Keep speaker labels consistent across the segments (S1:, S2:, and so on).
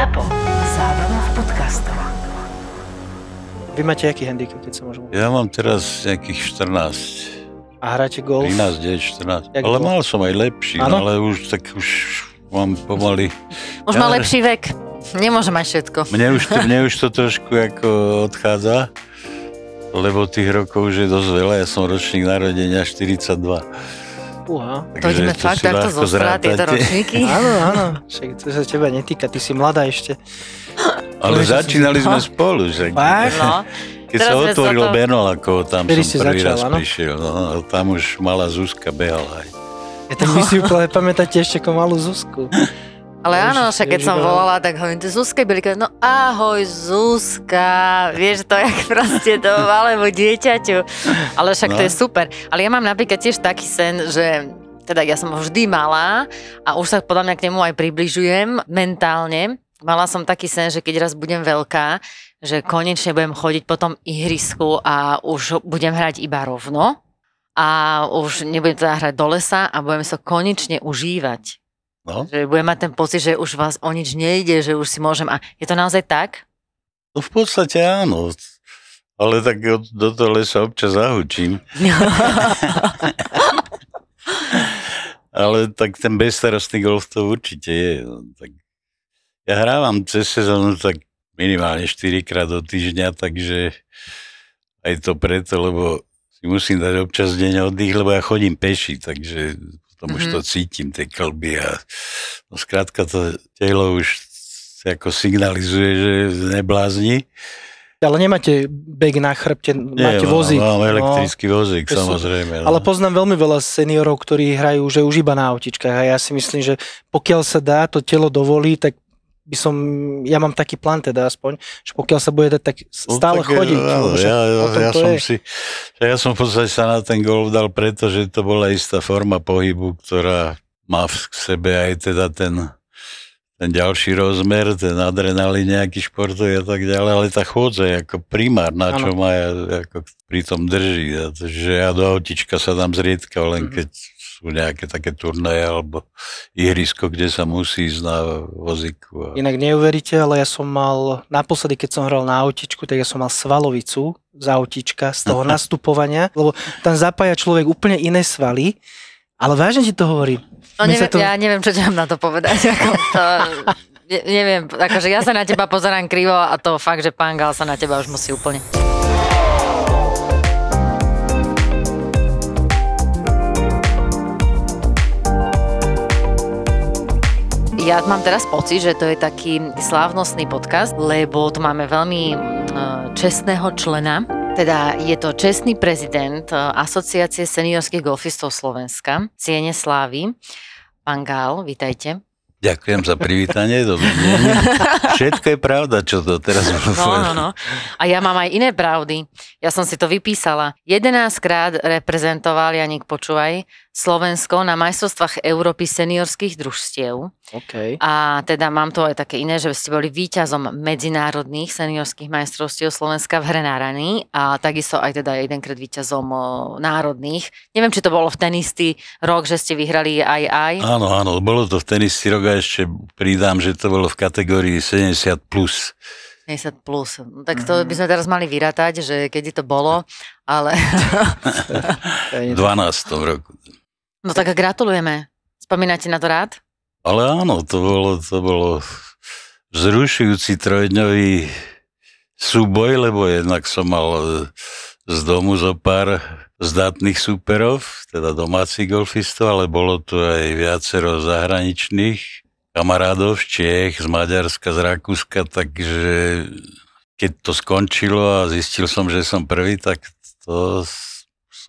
S1: ZAPO. Zábrná v podcastov.
S2: Vy máte aký handicap, keď sa môžem?
S3: Ja mám teraz nejakých 14,
S2: A hráte golf?
S3: 13, 9, 14.
S2: Jak
S3: ale
S2: bolo?
S3: mal som aj lepší,
S2: Áno?
S3: no, ale už tak už mám pomaly.
S4: Už má
S3: Ja-
S4: lepší vek. Nemôže mať všetko.
S3: Mne už, to, mne už to trošku ako odchádza, lebo tých rokov už je dosť veľa. Ja som ročník narodenia 42.
S2: Uha.
S4: To ideme fakt takto zo tieto ročníky.
S2: Áno, áno. Však to sa teba netýka, ty si mladá ešte.
S3: Ale
S2: že
S3: začínali
S2: si-
S3: sme spolu. Že?
S4: No,
S3: keď
S4: teraz
S3: sa
S4: sme
S3: otvoril
S4: sa to-
S3: Benolako, tam
S2: Vtedy
S3: som prvý
S2: začal,
S3: raz
S2: áno?
S3: prišiel. No, tam už malá Zuzka behala aj.
S2: Ja tak vy si úplne pamätáte ešte ako malú Zuzku.
S4: Ale áno, však keď som volala, tak hovorím, to Zuzka byli, no ahoj Zuzka, vieš to, jak proste to malému dieťaťu. Ale však to
S3: No.
S4: je super. Ale ja mám napríklad tiež taký sen, že teda ja som ho vždy mala a už sa podľa mňa k nemu aj približujem mentálne. Mala som taký sen, že keď raz budem veľká, že konečne budem chodiť po tom ihrisku a už budem hrať iba rovno a už nebudem teda hrať do lesa a budem sa konečne užívať.
S3: No,
S4: Že budem mať ten pocit, že už vás o nič nejde, že už si môžem. A je to naozaj tak?
S3: no v podstate áno. Ale tak do toho lesa občas zahučím. Ale tak ten bezstarostný golf to určite je. No, tak ja hrávam cez sezónu tak minimálne 4 krát do týždňa, takže aj to preto, lebo si musím dať občas deň oddych, lebo ja chodím peši, takže potom mm-hmm. už
S4: Mhm.
S3: to cítim, tie klby a no skrátka to telo už ako signalizuje, že neblázni.
S2: Ale nemáte bek na chrbte, máte
S3: mám-
S2: vozík.
S3: Mám
S2: no.
S3: elektrický vozík,
S2: To sú-
S3: samozrejme. no.
S2: Ale poznám veľmi veľa seniorov, ktorí hrajú že už iba na autičkách a ja si myslím, že pokiaľ sa dá, to telo dovolí, tak by som, ja mám taký plán teda aspoň, že pokiaľ sa bude dať, tak
S3: No
S2: stále
S3: tak,
S2: chodiť.
S3: áno,
S2: však
S3: ja, ja, ja, som
S2: je.
S3: si, ja som v podstate sa na ten golf dal, pretože to bola istá forma pohybu, ktorá má v sebe aj teda ten, ten ďalší rozmer, ten adrenalín nejaký športový a tak ďalej, ale tá chôdza je ako primárna, čo ma ja- ako pri tom drží. Že ja do autička sa dám zriedka, len
S2: Mhm.
S3: keď sú nejaké také turnaje alebo ihrisko, kde sa musí ísť na vozíku. A...
S2: Inak neuveríte, ale ja som mal, naposledy keď som hral na autičku, tak ja som mal svalovicu z autička, z toho nastupovania, lebo tam zapája človek úplne iné svaly, ale vážne ti to hovorím.
S4: No neviem,
S2: to-
S4: ja neviem, čo ti mám na to povedať. Ako to, ne, neviem, akože ja sa na teba pozerám krivo a to fakt, že pán Gal sa na teba už musí úplne. Ja mám teraz pocit, že to je taký slávnostný podcast, lebo tu máme veľmi eh, čestného člena. Teda je to čestný prezident eh, Asociácie seniorských golfistov Slovenska, Ciene Slávy. Pán Gál, vítajte.
S3: Ďakujem za privítanie, dobrý deň. Všetko je pravda, čo to teraz bolo
S4: No, no, no. A ja mám aj iné pravdy. Ja som si to vypísala. 11 krát reprezentoval, Janik, počúvaj, Slovensko na majstrovstvách Európy seniorských družstiev.
S2: OK.
S4: A teda mám to aj také iné, že ste boli víťazom medzinárodných seniorských majstrovstiev Slovenska v hre na rany a takisto aj teda jedenkrát víťazom národných. Neviem, či to bolo v ten istý rok, že ste vyhrali aj aj.
S3: Áno, áno, bolo to v ten istý rok a ešte pridám, že to bolo v kategórii 70+. Plus.
S4: 50 plus. No, tak to by sme teraz mali vyratať, že kedy to bolo, ale...
S3: V 12. roku.
S4: No tak gratulujeme. Spomínate na to rád?
S3: Ale áno, to bolo, to bolo vzrušujúci trojdňový súboj, lebo jednak som mal z domu zo pár zdatných súperov, teda domácich golfistov, ale bolo tu aj viacero zahraničných kamarádov z Čiech, z Maďarska, z Rakúska, takže keď to skončilo a zistil som, že som prvý, tak to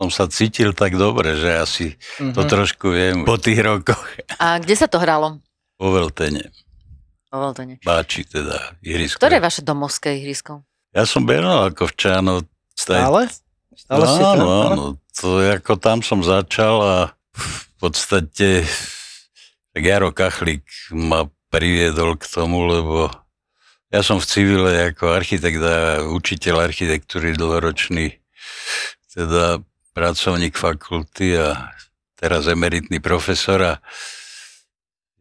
S3: som sa cítil tak dobre, že asi to
S2: Mhm.
S3: trošku viem po tých rokoch.
S4: A kde sa to hralo?
S3: Po Veltene.
S4: Vo Voltone.
S3: Báči teda ihrisko.
S4: Ktoré je vaše domovské ihrisko?
S3: Ja som beral ako včano.
S2: Stále? Stále
S3: no,
S2: ste tam?
S3: áno, áno. To ako tam som začal a v podstate tak Jaro Kachlík ma priviedol k tomu, lebo ja som v civile ako architekt a učiteľ architektúry dlhoročný, teda pracovník fakulty a teraz emeritný profesor a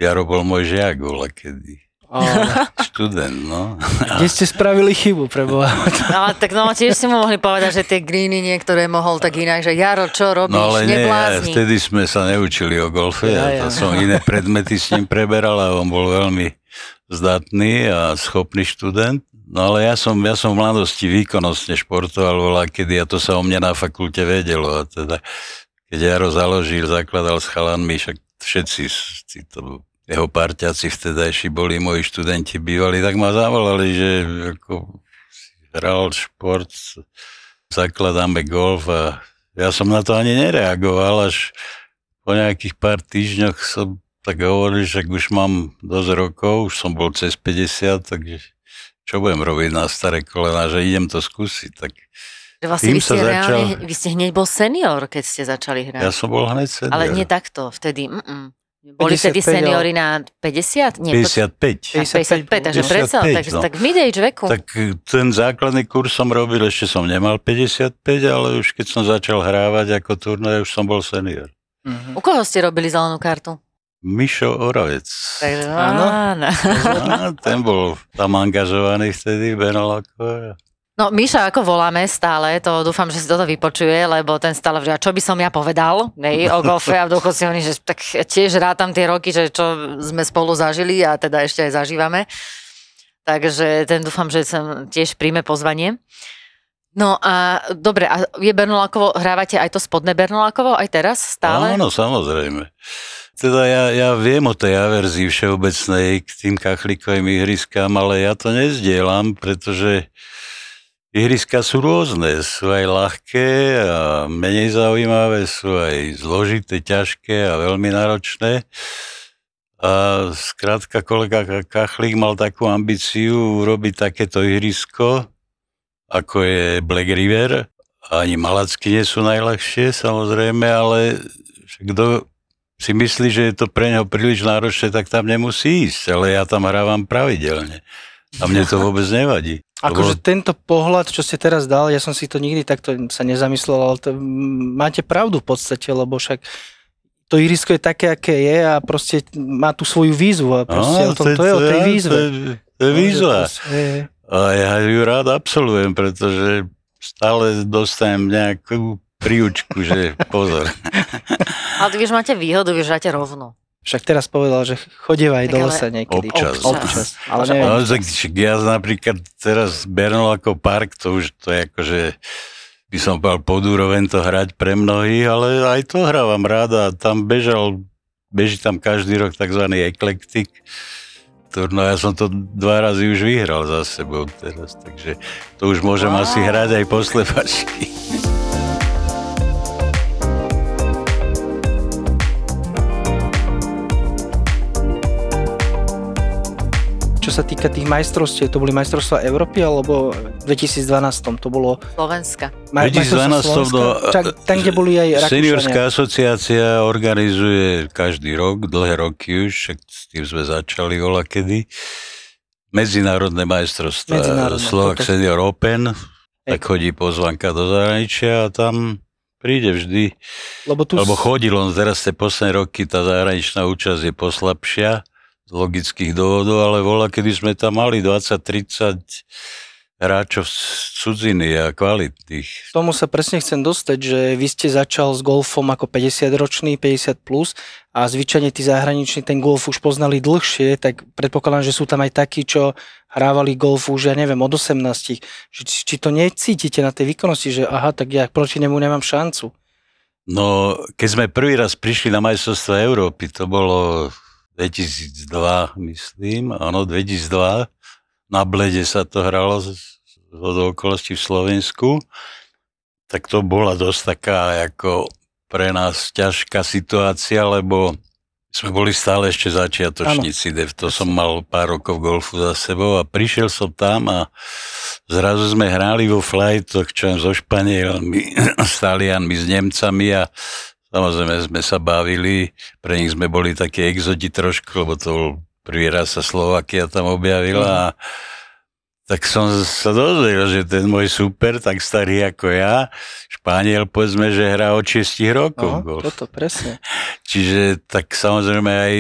S3: Jaro bol môj žiak, bola kedy.
S2: Ale,
S3: študent, no.
S2: kde ste spravili chybu, preboha?
S4: Ale tak no, tiež si mu mohli povedať, že tie greeny niektoré mohol tak inak, že Jaro, čo robíš,
S3: No ale nie,
S4: neblázni.
S3: vtedy sme sa neučili o golfe,
S2: Ja,
S3: ja,
S2: ja.
S3: to som iné predmety s ním preberal a on bol veľmi zdatný a schopný študent. No ale ja som, ja som v mladosti výkonnostne športoval voľa kedy a to sa o mne na fakulte vedelo. A teda, keď Jaro založil, zakladal s chalanmi, však všetci si to, jeho parťaci vtedajší boli moji študenti bývali, tak ma zavolali, že ako hral šport, zakladáme golf a ja som na to ani nereagoval, až po nejakých pár týždňoch som tak hovoril, že už mám dosť rokov, už som bol cez 50, takže čo budem robiť na staré kolena, že idem to skúsiť. Tak
S4: Že vlastne
S3: tým
S4: vy ste,
S3: sa
S4: reálne,
S3: začal-
S4: vy ste hneď bol senior, keď ste začali hrať.
S3: ja som bol hneď senior.
S4: Ale nie takto, vtedy. Mm-mm. Boli
S2: 55,
S4: vtedy seniory na 50? Nie,
S3: 55.
S4: 55, takže
S3: 55,
S4: predsa,
S3: 55,
S4: takže
S3: no.
S4: tak v mid-age veku.
S3: Tak eh, ten základný kurz som robil, ešte som nemal 55, ale už keď som začal hrávať ako turnaj, už som bol senior.
S2: Mhm.
S4: U koho ste robili zelenú kartu?
S3: Mišo Oravec.
S4: Takže,
S2: Áno.
S4: áno.
S3: Ten bol tam angažovaný vtedy, Benolako.
S4: No, Miša, ako voláme stále, to dúfam, že si toto vypočuje, lebo ten stále vždy, a čo by som ja povedal nej, o golfe a v duchu si hovorí, že tak tiež rátam tie roky, že čo sme spolu zažili a teda ešte aj zažívame. Takže ten dúfam, že som tiež príjme pozvanie. No a dobre, a je Bernolákovo, hrávate aj to spodné Bernolákovo aj teraz stále?
S3: Áno, samozrejme. Teda ja, ja viem o tej averzii všeobecnej k tým kachlíkovým ihriskám, ale ja to nezdielam, pretože ihriska sú rôzne. Sú aj ľahké a menej zaujímavé, sú aj zložité, ťažké a veľmi náročné. A skrátka kolega Kachlík mal takú ambíciu urobiť takéto ihrisko, ako je Black River. Ani malacky nie sú najľahšie, samozrejme, ale kto si myslí, že je to pre neho príliš náročné, tak tam nemusí ísť, ale ja tam hrávam pravidelne. A mne to vôbec nevadí.
S2: Akože
S3: Lebo-
S2: tento pohľad, čo ste teraz dal, ja som si to nikdy takto sa nezamyslel, ale to, máte pravdu v podstate, lebo však to irisko je také, aké je a proste má tú svoju výzvu a proste
S3: Á,
S2: o tom, to, je o tej výzve.
S3: To je, to je výzva.
S2: No,
S3: A ja ju rád absolvujem, pretože stále dostanem nejakú príučku, že pozor.
S4: Ale vy už máte výhodu, vy už hráte rovno.
S2: Však teraz povedal, že chodieva aj
S4: Tak
S2: do
S4: ale-
S2: lesa niekedy.
S3: Občas.
S2: Občas. Ale neviem.
S3: No, tak však ja napríklad teraz Bernal ako park, to už to je akože by som povedal pod úroveň to hrať pre mnohých, ale aj to hrávam rád a tam bežal, beží tam každý rok tzv. eklektik. No ja som to dva razy už vyhral za sebou teraz, takže to už môžem
S4: Wow.
S3: asi hrať aj po
S2: Čo sa týka tých majstrovstiev, to boli majstrovstvá Európy alebo v 2012 to bolo
S4: Slovenska.
S2: ma-
S3: 2012
S2: majstrovstvá Slovenska? Čak, tam, kde boli aj
S3: Seniorská
S2: Rakúšania.
S3: asociácia organizuje každý rok, dlhé roky už, však s tým sme začali voľa kedy. Medzinárodné majstrovstvá, Slovak
S2: toto.
S3: Senior Open, tak chodí pozvanka do zahraničia a tam príde vždy,
S2: Lebo tu
S3: alebo chodil on teraz tie posledné roky, tá zahraničná účasť je poslabšia z logických dôvodov, ale voľa, kedy sme tam mali 20-30 hráčov z cudziny a kvalitných.
S2: K tomu sa presne chcem dostať, že vy ste začal s golfom ako 50-ročný, 50 plus a zvyčajne tí zahraniční ten golf už poznali dlhšie, tak predpokladám, že sú tam aj takí, čo hrávali golf už, ja neviem, od 18. Že, či, či to necítite na tej výkonnosti, že aha, tak ja proti nemu nemám šancu.
S3: No, keď sme prvý raz prišli na majstrovstvo Európy, to bolo 2002, myslím, áno, 2002. Na Blede sa to hralo z, z okolností v Slovensku. Tak to bola dosť taká ako pre nás ťažká situácia, lebo sme boli stále ešte začiatočníci, dev, to som mal pár rokov golfu za sebou a prišiel som tam a zrazu sme hrali vo flightoch, čo so Španielmi, s Talianmi, s Nemcami a samozrejme sme sa bavili, pre nich sme boli také exoti trošku, lebo to bol prvý raz sa Slovakia tam objavila a tak som sa dozvedel, že ten môj super, tak starý ako ja, Španiel, povedzme, že hrá od 6 rokov
S2: No,
S3: golf.
S2: toto presne.
S3: Čiže tak samozrejme aj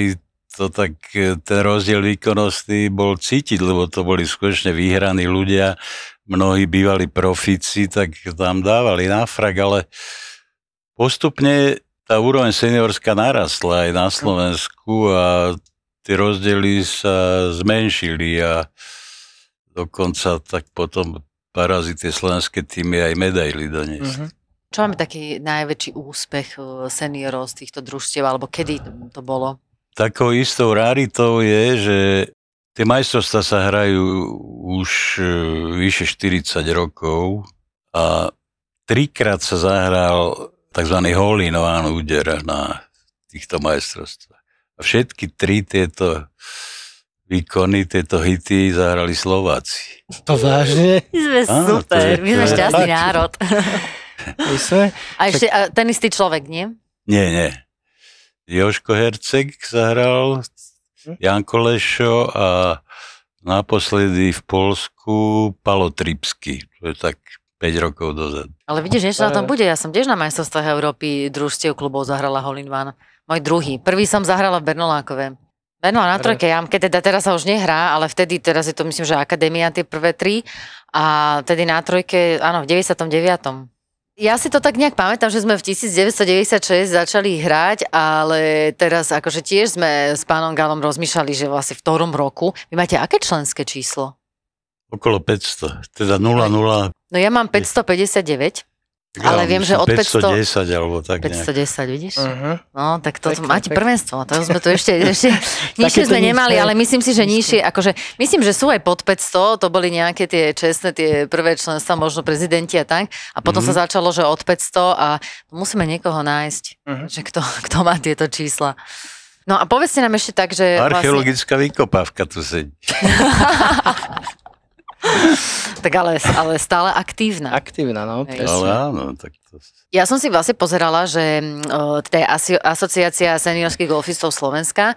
S3: to tak e, ten rozdiel výkonnostný bol cítiť, lebo to boli skutočne vyhraní ľudia, mnohí bývali profíci, tak tam dávali na frak, ale postupne tá úroveň seniorská narastla aj na Slovensku a tie rozdiely sa zmenšili a dokonca tak potom parazity slovenské týmy aj medaily doniesli.
S2: Mhm.
S4: Čo máme taký najväčší úspech eh, seniorov z týchto družstiev, alebo kedy to bolo?
S3: Takou istou raritou je, že tie majstrovstvá sa hrajú už e, vyše 40 rokov a trikrát sa zahral tzv. hole in one úder na týchto majstrovstvách. A všetky tri tieto výkony, tieto hity zahrali Slováci.
S2: To vážne?
S4: My sme
S3: Áno,
S4: super,
S3: je-
S4: my sme šťastný národ.
S2: My sme?
S4: A ešte a ten istý človek, nie?
S3: Nie, nie. Joško Herceg zahral, Janko Lešo a naposledy v Polsku Palo Tripsky. To je tak 5 rokov dozadu.
S4: Ale vidíš, niečo na tom bude. Ja som tiež na majstrovstvách Európy družstiev klubov zahrala Holin One. Môj druhý. Prvý som zahrala v Bernolákove. Bernola na trojke, ja, keď teda teraz sa už nehrá, ale vtedy, teraz je to myslím, že akadémia tie prvé tri a tedy na trojke, áno, v 99. Ja si to tak nejak pamätám, že sme v 1996 začali hrať, ale teraz akože tiež sme s pánom Galom rozmýšľali, že vlastne v ktorom roku. Vy máte aké členské číslo?
S3: Okolo 500, teda 0,0.
S4: No ja mám 559, Ale viem, že od
S3: 510 alebo tak nejak.
S4: 510, vidíš?
S2: Uh-huh.
S4: No, tak to
S2: Pekne,
S4: máte
S2: pekne.
S4: prvenstvo. To sme tu ešte, ešte nižšie sme nemali, ale myslím si, že nižšie, akože, myslím, že sú aj pod 500, to boli nejaké tie čestné, tie prvé členstva, možno prezidenti a tak. A potom
S3: Mhm.
S4: sa začalo, že od 500 a musíme niekoho nájsť,
S2: Mhm.
S4: že kto, kto má tieto čísla. No a povedzte nám ešte tak, že vlastne,
S3: Archeologická vykopávka tu sedí.
S4: tak ale, ale stále aktívna.
S2: Aktívna, no.
S4: Hej.
S3: Ale áno, tak to...
S4: Ja som si vlastne pozerala, že mm, teda je asociácia seniorských golfistov Slovenska.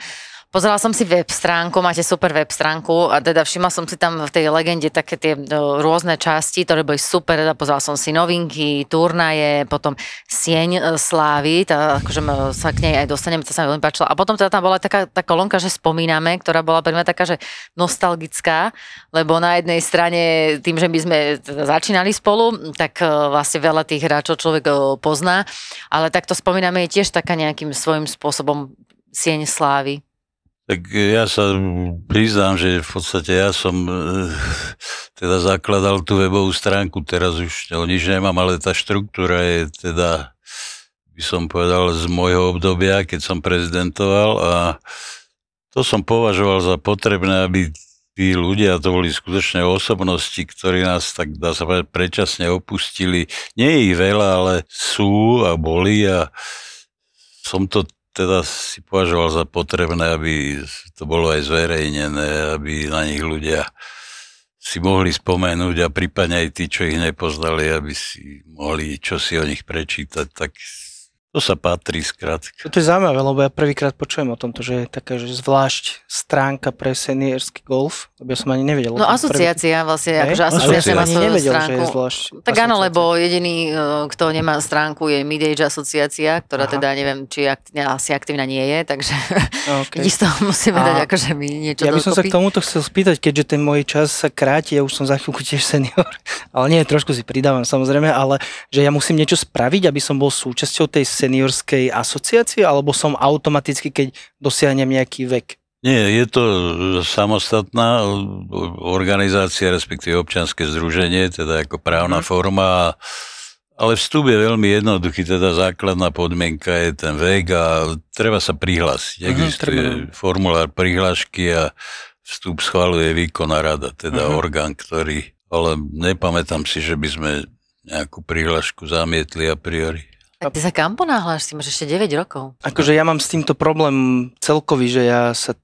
S4: Pozerala som si web stránku, máte super web stránku a teda všimla som si tam v tej legende také tie no, rôzne časti, ktoré boli super, teda pozerala som si novinky, turnaje, potom sieň e, slávy, tá, akože sa k nej aj dostaneme, to sa mi veľmi páčilo. A potom teda tam bola taká tá kolónka, že spomíname, ktorá bola pre mňa taká, že nostalgická, lebo na jednej strane tým, že my sme teda začínali spolu, tak e, vlastne veľa tých hráčov človek e, pozná, ale takto spomíname je tiež taká nejakým svojím spôsobom sieň slávy.
S3: Tak ja sa priznám, že v podstate ja som eh, teda zakladal tú webovú stránku, teraz už o nič nemám, ale tá štruktúra je teda, by som povedal, z môjho obdobia, keď som prezidentoval a to som považoval za potrebné, aby tí ľudia, to boli skutočne osobnosti, ktorí nás tak dá sa povedať predčasne opustili. Nie je ich veľa, ale sú a boli a som to teda si považoval za potrebné, aby to bolo aj zverejnené, aby na nich ľudia si mohli spomenúť a prípadne aj tí, čo ich nepoznali, aby si mohli čo si o nich prečítať, tak to sa patrí skrátka.
S2: To je zaujímavé, lebo ja prvýkrát počujem o tomto, že je taká, že zvlášť stránka pre seniorský golf, lebo ja som ani nevedel.
S4: No asociácia vlastne,
S2: Hej?
S4: akože asociácia
S2: som
S4: má svoju
S2: nevedel, že je
S4: stránku.
S2: zvlášť
S4: Tak áno,
S2: asociácia.
S4: lebo jediný, eh, kto nemá stránku je Midage asociácia, ktorá
S2: Aha.
S4: teda neviem, či akt, asi aktívna nie je, takže
S2: Okay.
S4: okay. to musíme
S2: A
S4: dať akože my niečo
S2: Ja by som sa
S4: dokopy.
S2: k tomuto chcel spýtať, keďže ten môj čas sa kráti, ja už som za chvíľku tiež senior, ale nie, trošku si pridávam samozrejme, ale že ja musím niečo spraviť, aby som bol súčasťou tej seniorskej asociácie, alebo som automaticky, keď dosiahnem nejaký vek.
S3: Nie, je to samostatná organizácia, respektíve občianske združenie, teda ako právna
S2: Mhm.
S3: forma, ale vstup je veľmi jednoduchý, teda základná podmienka je ten vek a treba sa prihlásiť.
S2: Mhm,
S3: Existuje
S2: treba.
S3: formulár prihlášky a vstup schvaluje výkonná rada, teda
S2: Mhm.
S3: orgán, ktorý, ale nepamätám si, že by sme nejakú prihlášku zamietli a priori.
S4: A ty sa kam ponáhľaš? Ty máš ešte 9 rokov.
S2: Akože ja mám s týmto problém celkový, že ja sa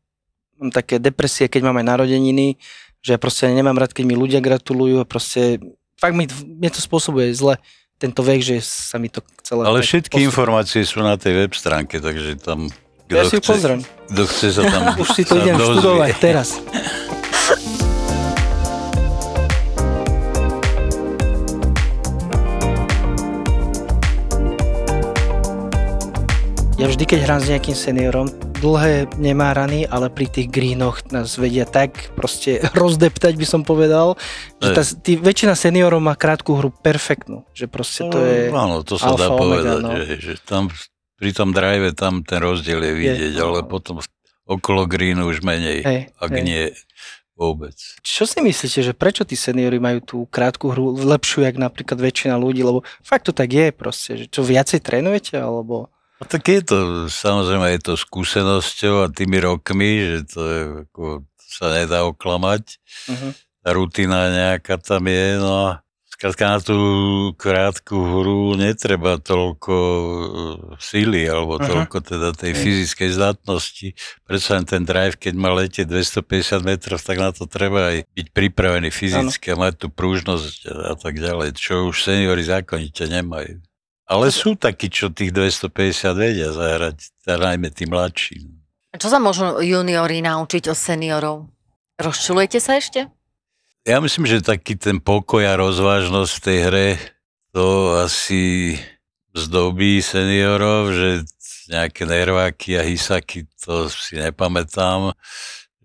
S2: mám také depresie, keď mám aj narodeniny, že ja proste nemám rád, keď mi ľudia gratulujú a proste fakt mi, mne to spôsobuje zle tento vek, že sa mi to celé...
S3: Ale všetky
S2: postupne-
S3: informácie sú na tej web stránke, takže tam...
S2: Ja si ju pozriem.
S3: Kto chce sa tam
S2: Už si to idem
S3: dozvie.
S2: študovať teraz. Ja vždy, keď hrám s nejakým seniorom, dlhé nemá rany, ale pri tých greenoch nás vedia tak proste rozdeptať, by som povedal, že tá, tý, väčšina seniorov má krátku hru perfektnú, že proste to je...
S3: No, áno, to sa
S2: alfa,
S3: dá
S2: omega,
S3: povedať,
S2: no.
S3: že, že tam pri tom drive tam ten rozdiel je vidieť,
S2: Je.
S3: ale potom okolo greenu už menej,
S2: Hej,
S3: ak
S2: hej.
S3: nie vôbec.
S2: Čo si myslíte, že prečo tí seniori majú tú krátku hru lepšiu, jak napríklad väčšina ľudí, lebo fakt to tak je proste, že čo viacej trénujete, alebo...
S3: A tak je to, samozrejme je to skúsenosťou a tými rokmi, že to je, ako, sa nedá oklamať.
S2: Uh-huh.
S3: Rutina nejaká tam je, no a skrátka na tú krátku hru netreba toľko e, síly, alebo
S2: Aha.
S3: toľko teda tej fyzickej zdatnosti. Predsa len ten drive, keď má letieť 250 metrov, tak na to treba aj byť pripravený fyzicky a mať tú prúžnosť a tak ďalej, čo už seniori zákonite nemajú. Ale sú takí, čo tých 250 vedia zahrať, teda najmä tí mladší.
S4: Čo sa môžu juniori naučiť od seniorov? Rozčulujete sa ešte?
S3: Ja myslím, že taký ten pokoj a rozvážnosť v tej hre, to asi zdobí seniorov, že nejaké nerváky a hysaky, to si nepamätám,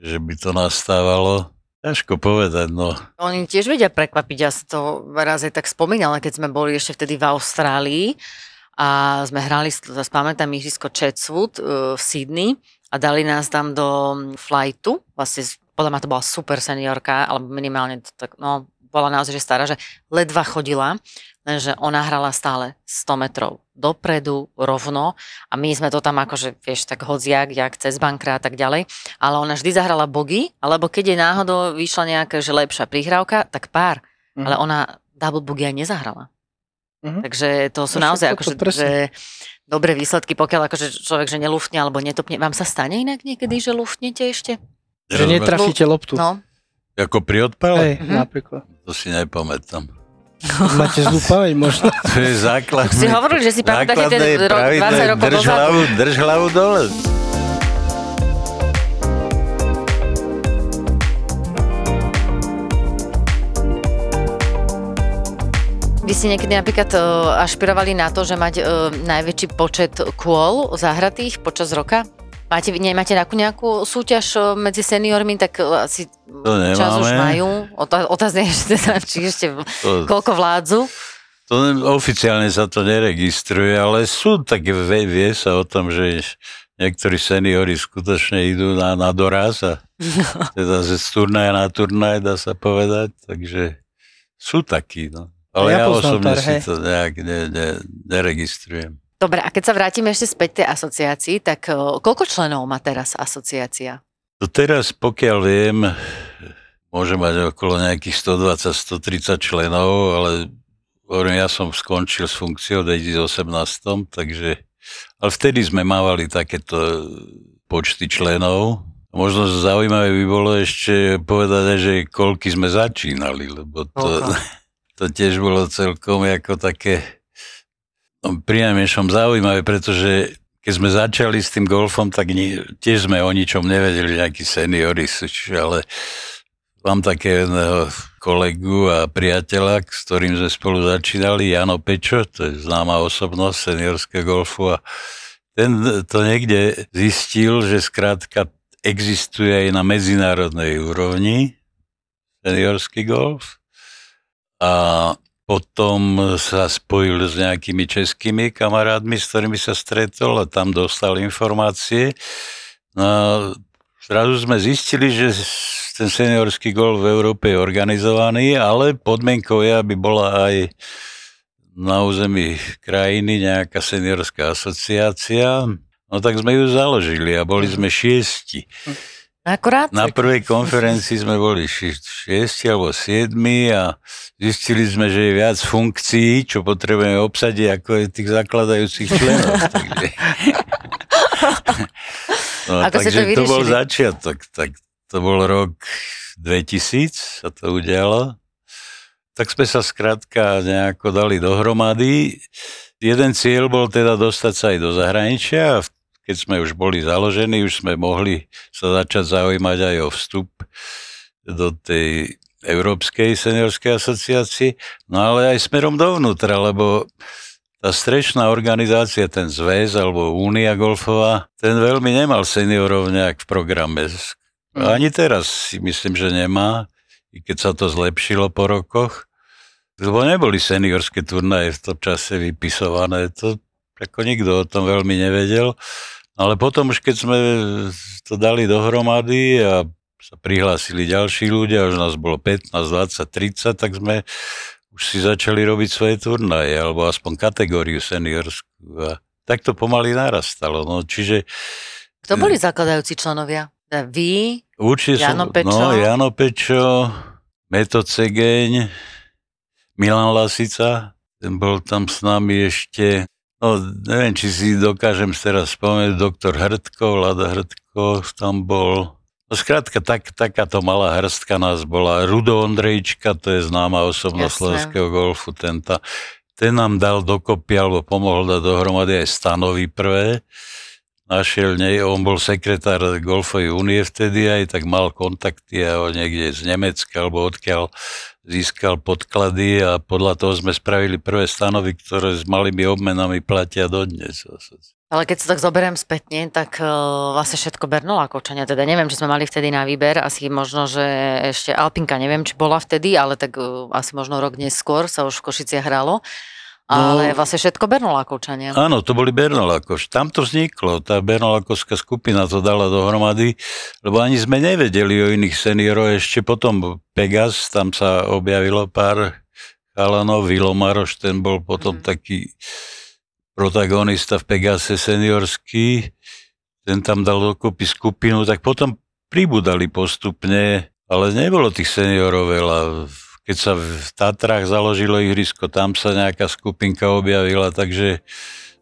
S3: že by to nastávalo. Ťažko povedať, no.
S4: Oni tiež vedia prekvapiť, ja som to raz aj tak spomínala, keď sme boli ešte vtedy v Austrálii a sme hrali, zase pamätám, ihrisko Chatswood uh, v Sydney a dali nás tam do flightu, vlastne podľa mňa to bola super seniorka, alebo minimálne to tak, no, bola naozaj že stará, že ledva chodila, lenže ona hrala stále 100 metrov dopredu, rovno a my sme to tam akože, vieš, tak hodziak, jak cez bankra a tak ďalej, ale ona vždy zahrala bogy, alebo keď je náhodou vyšla nejaká že lepšia prihrávka, tak pár,
S2: Mhm.
S4: ale ona double bogy aj nezahrala.
S2: Mhm.
S4: Takže to sú
S2: No,
S4: naozaj akože, že dobré výsledky, pokiaľ akože človek, že neluftne alebo netopne. Vám sa stane inak niekedy, že luftnete ešte?
S2: Že netrafíte loptu.
S4: No,
S3: Ako pri odpale?
S2: Hej,
S4: Mhm.
S2: napríklad.
S3: To si nepamätám.
S2: Máte zlú pamäť možno.
S3: To je základ.
S4: si hovorili, že si pamätáte ten rok, 20 rokov
S3: drž
S4: dozadu.
S3: hlavu, drž hlavu dole.
S4: Vy ste niekedy napríklad uh, ašpirovali na to, že mať uh, najväčší počet kôl zahratých počas roka? Máte, nemáte nejakú, nejakú súťaž uh, medzi seniormi, tak uh, asi
S3: To
S4: čas už majú. Otázne je, že teda, či ešte
S3: To,
S4: koľko vládzu.
S3: to ne- oficiálne sa to neregistruje, ale sú také, vie, vie sa o tom, že niektorí seniori skutočne idú na, na doraz a teda z turnaja na turnaj, dá sa povedať, takže sú takí, no. Ale
S2: Ja
S3: ja, osobne si to nejak ne, ne, neregistrujem.
S4: Dobre, a keď sa vrátime ešte späť tej asociácii, tak uh, koľko členov má teraz asociácia?
S3: To teraz, pokiaľ viem, môže mať okolo nejakých 120-130 členov, ale hovorím, ja som skončil s funkciou v 2018, takže ale vtedy sme mávali takéto počty členov. Možno zaujímavé by bolo ešte povedať, že koľky sme začínali, lebo to,
S4: Koľko?
S3: to tiež bolo celkom ako také prinajmenšom zaujímavé, pretože keď sme začali s tým golfom, tak ni, tiež sme o ničom nevedeli, nejakí seniori, ale mám také jedného kolegu a priateľa, s ktorým sme spolu začínali, Jano Pečo, to je známa osobnosť seniorského golfu a ten to niekde zistil, že skrátka existuje aj na medzinárodnej úrovni seniorský golf a potom sa spojil s nejakými českými kamarátmi, s ktorými sa stretol a tam dostal informácie. No zrazu sme zistili, že ten seniorský golf v Európe je organizovaný, ale podmienkou je, aby bola aj na území krajiny nejaká seniorská asociácia. No tak sme ju založili a boli sme šiesti.
S4: Akurát?
S3: Na prvej konferencii sme boli ši- šiesti alebo siedmi a zistili sme, že je viac funkcií, čo potrebujeme obsadiť, ako je tých zakladajúcich členov. takže no,
S4: Ako ste to
S3: takže to bol
S4: vyriešili?
S3: začiatok. Tak to bol rok 2000, sa to udialo. Tak sme sa skrátka nejako dali dohromady. Jeden cieľ bol teda dostať sa aj do zahraničia a v- keď sme už boli založení, už sme mohli sa začať zaujímať aj o vstup do tej Európskej seniorskej asociácie, no ale aj smerom dovnútra, lebo tá strešná organizácia, ten zväz alebo Únia golfová, ten veľmi nemal seniorov nejak v programe.
S2: Mm.
S3: Ani teraz si myslím, že nemá, i keď sa to zlepšilo po rokoch. Lebo neboli seniorské turnaje v tom čase vypisované. To ako nikto o tom veľmi nevedel. Ale potom už keď sme to dali dohromady a sa prihlásili ďalší ľudia, už nás bolo 15, 20, 30, tak sme už si začali robiť svoje turnaje, alebo aspoň kategóriu seniorskú. A tak to pomaly narastalo. No, čiže
S4: Kto boli zakladajúci členovia? Teda Vy?
S3: určite
S4: Jano
S3: som,
S4: Pečo?
S3: No, Jano Pečo, Meto Cegeň, Milan Lasica, ten bol tam s nami ešte, no neviem, či si dokážem teraz spomenúť, doktor Hrdko, Lada Hrdko tam bol. No skrátka, tak, takáto malá hrstka nás bola. Rudo Ondrejčka, to je známa osobnosť
S4: Jasné.
S3: slovenského golfu, ten, ta, ten nám dal dokopy, alebo pomohol dať dohromady aj stanovy prvé. Našiel, nie, on bol sekretár Golfovej únie vtedy aj, tak mal kontakty a niekde z Nemecka alebo odkiaľ získal podklady a podľa toho sme spravili prvé stanovy, ktoré s malými obmenami platia dodnes.
S4: Ale keď sa tak zoberiem spätne, tak uh, vlastne všetko Bernolákovčania. Teda neviem, či sme mali vtedy na výber. Asi možno, že ešte Alpinka, neviem, či bola vtedy, ale tak uh, asi možno rok neskôr sa už v Košiciach hralo. Ale vlastne všetko Bernolákovčania.
S3: Áno, to boli Bernolákoš. Tam to vzniklo, tá Bernolákovská skupina to dala dohromady, lebo ani sme nevedeli o iných seniorov. Ešte potom Pegas, tam sa objavilo pár chalanov, Vilo Maroš, ten bol potom
S4: Mhm.
S3: taký protagonista v Pegase seniorský, ten tam dal dokopy skupinu, tak potom pribudali postupne, ale nebolo tých seniorov veľa. Keď sa v Tatrách založilo ihrisko, tam sa nejaká skupinka objavila, takže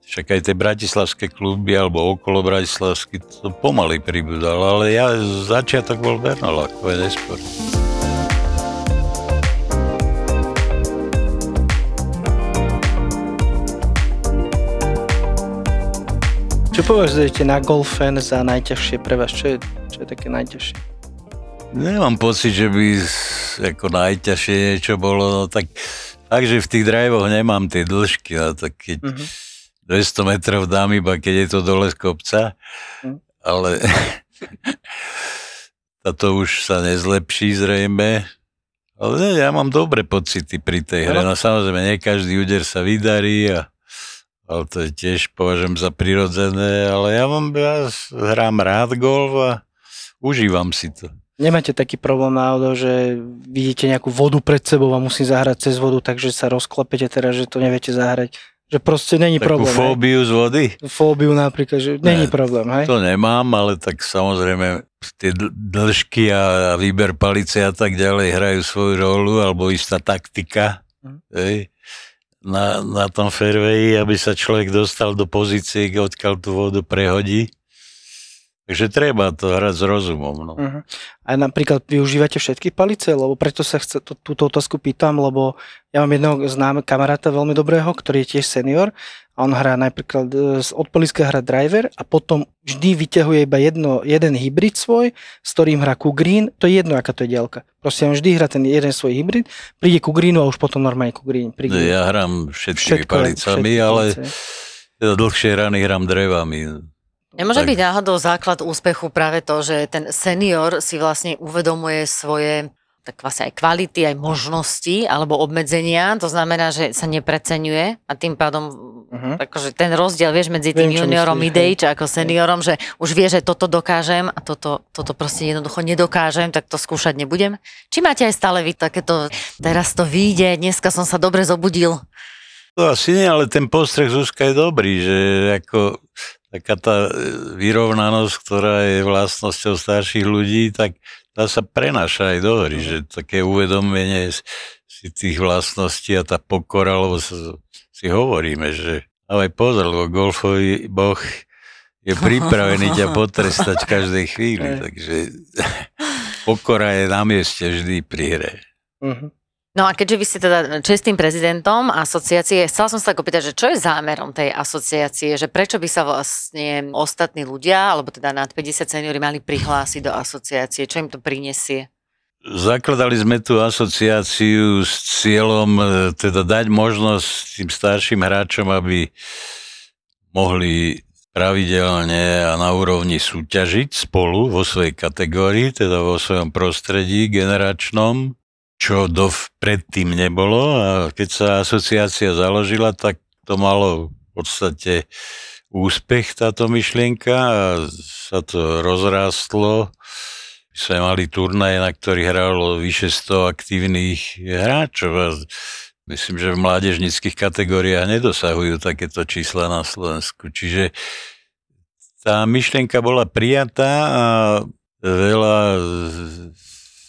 S3: však aj tie bratislavské kluby alebo okolo Bratislavsky to pomaly pribudalo, ale ja začiatok bol Bernalakové neskôr.
S2: Čo považujete na golfen za najťažšie pre vás? Čo je, čo je také najťažšie?
S3: Nemám pocit, že by ako najťažšie niečo bolo, no tak fakt, že v tých drivoch nemám tie dĺžky, no tak keď
S2: Mhm.
S3: 200 metrov dám iba, keď je to dole z kopca,
S2: Mhm.
S3: ale táto už sa nezlepší zrejme. Ale ne, ja mám dobré pocity pri tej hre. No samozrejme, nie každý úder sa vydarí, a, ale to je tiež považujem za prirodzené, ale ja, mám, ja hrám rád golf a užívam si to.
S2: Nemáte taký problém náhodou, že vidíte nejakú vodu pred sebou a musí zahrať cez vodu, takže sa rozklapete teraz, že to neviete zahrať. Že proste není
S3: Takú
S2: problém. hej?
S3: fóbiu z vody?
S2: Fóbiu napríklad, že není
S3: Ne,
S2: problém, hej?
S3: To nemám, ale tak samozrejme tie dĺžky a výber palice a tak ďalej hrajú svoju rolu, alebo istá taktika
S2: Mhm.
S3: hej, na, na tom fairwayi, aby sa človek dostal do pozície, odkiaľ tú vodu prehodí. Takže treba to hrať s rozumom. No.
S2: Uh-huh. A napríklad využívate všetky palice, lebo preto sa chce, to, túto otázku pýtam, lebo ja mám jedného známe kamaráta veľmi dobrého, ktorý je tiež senior a on hrá napríklad e, z odpaliska hrá driver a potom vždy vyťahuje iba jedno, jeden hybrid svoj, s ktorým hrá ku green, to je jedno, aká to je diaľka. Proste on vždy hrá ten jeden svoj hybrid, príde ku greenu a už potom normálne ku green. Greenu.
S3: Ja hrám všetkými
S2: Všetko,
S3: palicami,
S2: všetky
S3: ale teda dlhšie rany hrám drevami.
S4: Nemôže
S3: Tak.
S4: byť náhodou základ úspechu práve to, že ten senior si vlastne uvedomuje svoje tak vlastne aj kvality, aj možnosti alebo obmedzenia. To znamená, že sa nepreceňuje a tým pádom
S2: Mhm.
S4: akože ten rozdiel, vieš, medzi tým
S2: Viem,
S4: juniorom mid-age ako seniorom, že už vie, že toto dokážem a toto, toto proste jednoducho nedokážem, tak to skúšať nebudem. Či máte aj stále vy takéto, teraz to vyjde, dneska som sa dobre zobudil.
S3: To asi nie, ale ten postreh Zuzka je dobrý, že ako taká tá e, vyrovnanosť, ktorá je vlastnosťou starších ľudí, tak tá sa prenáša aj do hry, že také uvedomenie si tých vlastností a tá pokora, lebo sa, si hovoríme, že dávaj pozor, lebo golfový boh je pripravený ťa potrestať v každej chvíli, takže pokora je na mieste vždy pri hre.
S2: Mhm.
S4: No a keďže vy ste teda čestým prezidentom asociácie, chcela som sa tak opýtať, že čo je zámerom tej asociácie, že prečo by sa vlastne ostatní ľudia, alebo teda nad 50 seniori mali prihlásiť do asociácie, čo im to prinesie?
S3: Zakladali sme tú asociáciu s cieľom e, teda dať možnosť tým starším hráčom, aby mohli pravidelne a na úrovni súťažiť spolu vo svojej kategórii, teda vo svojom prostredí generačnom, čo do predtým nebolo a keď sa asociácia založila, tak to malo v podstate úspech táto myšlienka a sa to rozrástlo. My sme mali turnaje, na ktorých hralo vyše 100 aktívnych hráčov a Myslím, že v mládežnických kategóriách nedosahujú takéto čísla na Slovensku. Čiže tá myšlienka bola prijatá a veľa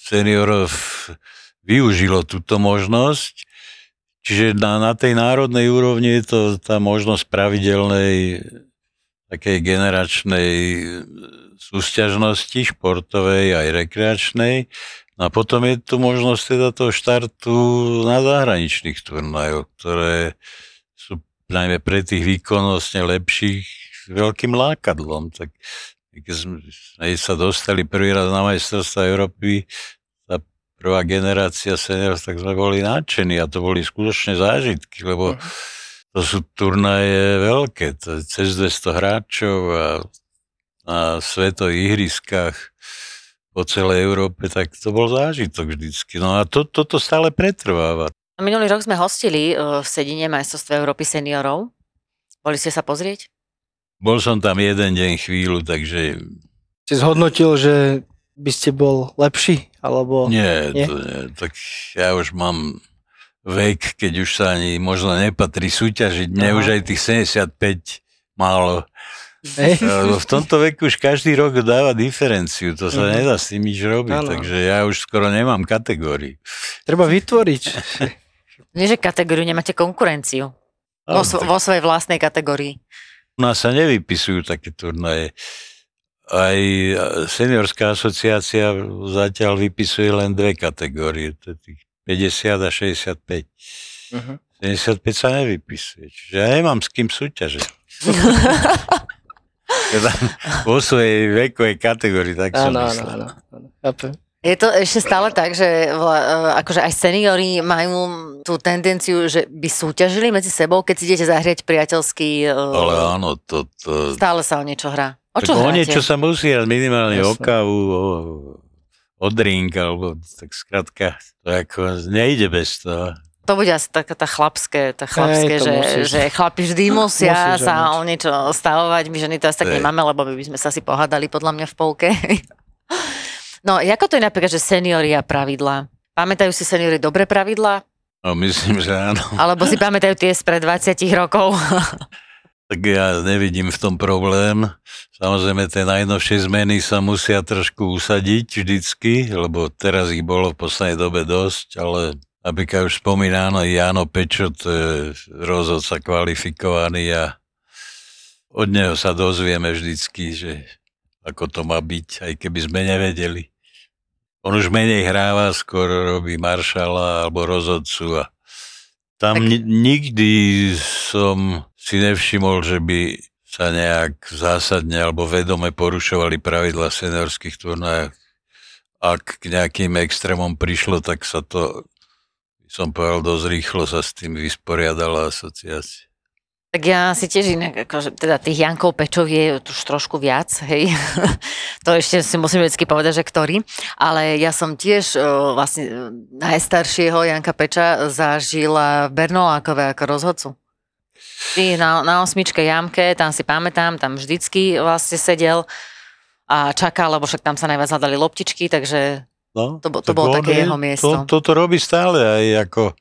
S3: seniorov využilo túto možnosť. Čiže na, na tej národnej úrovni je to tá možnosť pravidelnej takej generačnej súťažnosti športovej aj rekreačnej a potom je tu možnosť teda toho štartu na zahraničných turnajoch, ktoré sú najmä pre tých výkonnostne lepších veľkým lákadlom. Tak keď sme sa dostali prvý raz na majstrovstvá Európy, prvá generácia seniorov, tak sme boli nadšení a to boli skutočne zážitky, lebo to sú turnaje veľké, to je cez 200 hráčov a na svetových ihriskách po celej Európe, tak to bol zážitok vždycky. No a to, toto stále pretrváva.
S4: Minulý rok sme hostili e, v Sedine majstrovstve Európy seniorov. Boli ste sa pozrieť?
S3: Bol som tam jeden deň chvíľu, takže...
S2: Si zhodnotil, že by ste bol lepší? Alebo...
S3: Nie, nie? To nie. tak ja už mám vek, keď už sa ani možno nepatrí súťažiť. Mne Aha. už aj tých 75 málo v tomto veku už každý rok dáva diferenciu, to sa uh-huh. nedá s tým nič robiť, ano. takže ja už skoro nemám kategórií.
S2: Treba vytvoriť.
S4: Nie, že kategóriu, nemáte konkurenciu. Vo, tak... vo svojej vlastnej kategórii.
S3: U nás sa nevypisujú také turnaje. Aj seniorská asociácia zatiaľ vypisuje len dve kategórie, to je tých 50 a 65. Uh-huh. 75 sa nevypisuje, čiže ja nemám s kým súťažiť. teda vo svojej vekovej kategórii, tak som áno, myslel. Áno, áno, áno.
S4: Je to ešte stále tak, že e, akože aj seniori majú tú tendenciu, že by súťažili medzi sebou, keď si idete zahrieť priateľský... E,
S3: Ale áno, to... to...
S4: Stále sa o niečo hrá. O čo
S3: tak o niečo sa musí hrať minimálne Jasne. o kávu, o, o drink, alebo tak skrátka, to ako nejde bez toho.
S4: To bude asi taká tá chlapské, tá chlapské Hej, že, že chlapi vždy musia musíš sa o niečo stavovať. My ženy to asi tak Hej. nemáme, lebo my by sme sa asi pohádali podľa mňa v polke. no, ako to je napríklad, že seniori a pravidlá? Pamätajú si seniori dobre pravidlá?
S3: No, myslím, že áno.
S4: Alebo si pamätajú tie spred 20 rokov?
S3: Tak ja nevidím v tom problém. Samozrejme, tie najnovšie zmeny sa musia trošku usadiť vždycky, lebo teraz ich bolo v poslednej dobe dosť, ale Napríklad už spomínáno Jano Pečo, to je rozhodca kvalifikovaný a od neho sa dozvieme vždycky, že ako to má byť, aj keby sme nevedeli. On už menej hráva, skôr robí maršala alebo rozhodcu a tam tak... nikdy som si nevšimol, že by sa nejak zásadne alebo vedome porušovali pravidla seniorských turnajov. Ak k nejakým extrémom prišlo, tak sa to som povedal, dosť rýchlo sa s tým vysporiadala asociácia.
S4: Tak ja si tiež inak, akože, teda tých Jankov Pečov je už trošku viac, hej. to ešte si musím vždycky povedať, že ktorý. Ale ja som tiež o, vlastne e, najstaršieho Janka Peča zažila v Bernolákove ako rozhodcu. Ty na, na osmičke Jamke, tam si pamätám, tam vždycky vlastne sedel a čakal, lebo však tam sa najviac hľadali loptičky, takže No, to, to bolo také jeho miesto.
S3: To, toto robí stále aj ako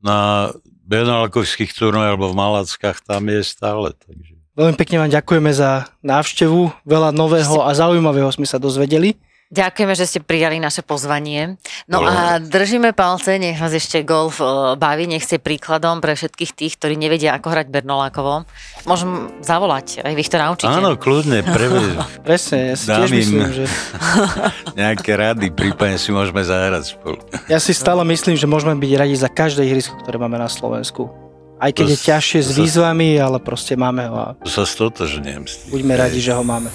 S3: na Benalkovských turnoch alebo v Malackách, tam je stále. Takže.
S2: Veľmi pekne vám ďakujeme za návštevu. Veľa nového a zaujímavého sme sa dozvedeli.
S4: Ďakujeme, že ste prijali naše pozvanie. No a držíme palce, nech vás ešte golf e, baví, nech ste príkladom pre všetkých tých, ktorí nevedia, ako hrať Bernolákovo. Môžem zavolať, aj vy ich to naučíte.
S3: Áno, kľudne, prvé.
S2: Presne, ja si tiež myslím, že...
S3: nejaké rady, prípadne si môžeme zahrať spolu.
S2: Ja si stále myslím, že môžeme byť radi za každé ihrisko, ktoré máme na Slovensku. Aj keď to je ťažšie s výzvami, ale proste máme ho. A...
S3: To sa stotožňujem.
S2: Buďme radi, že ho máme.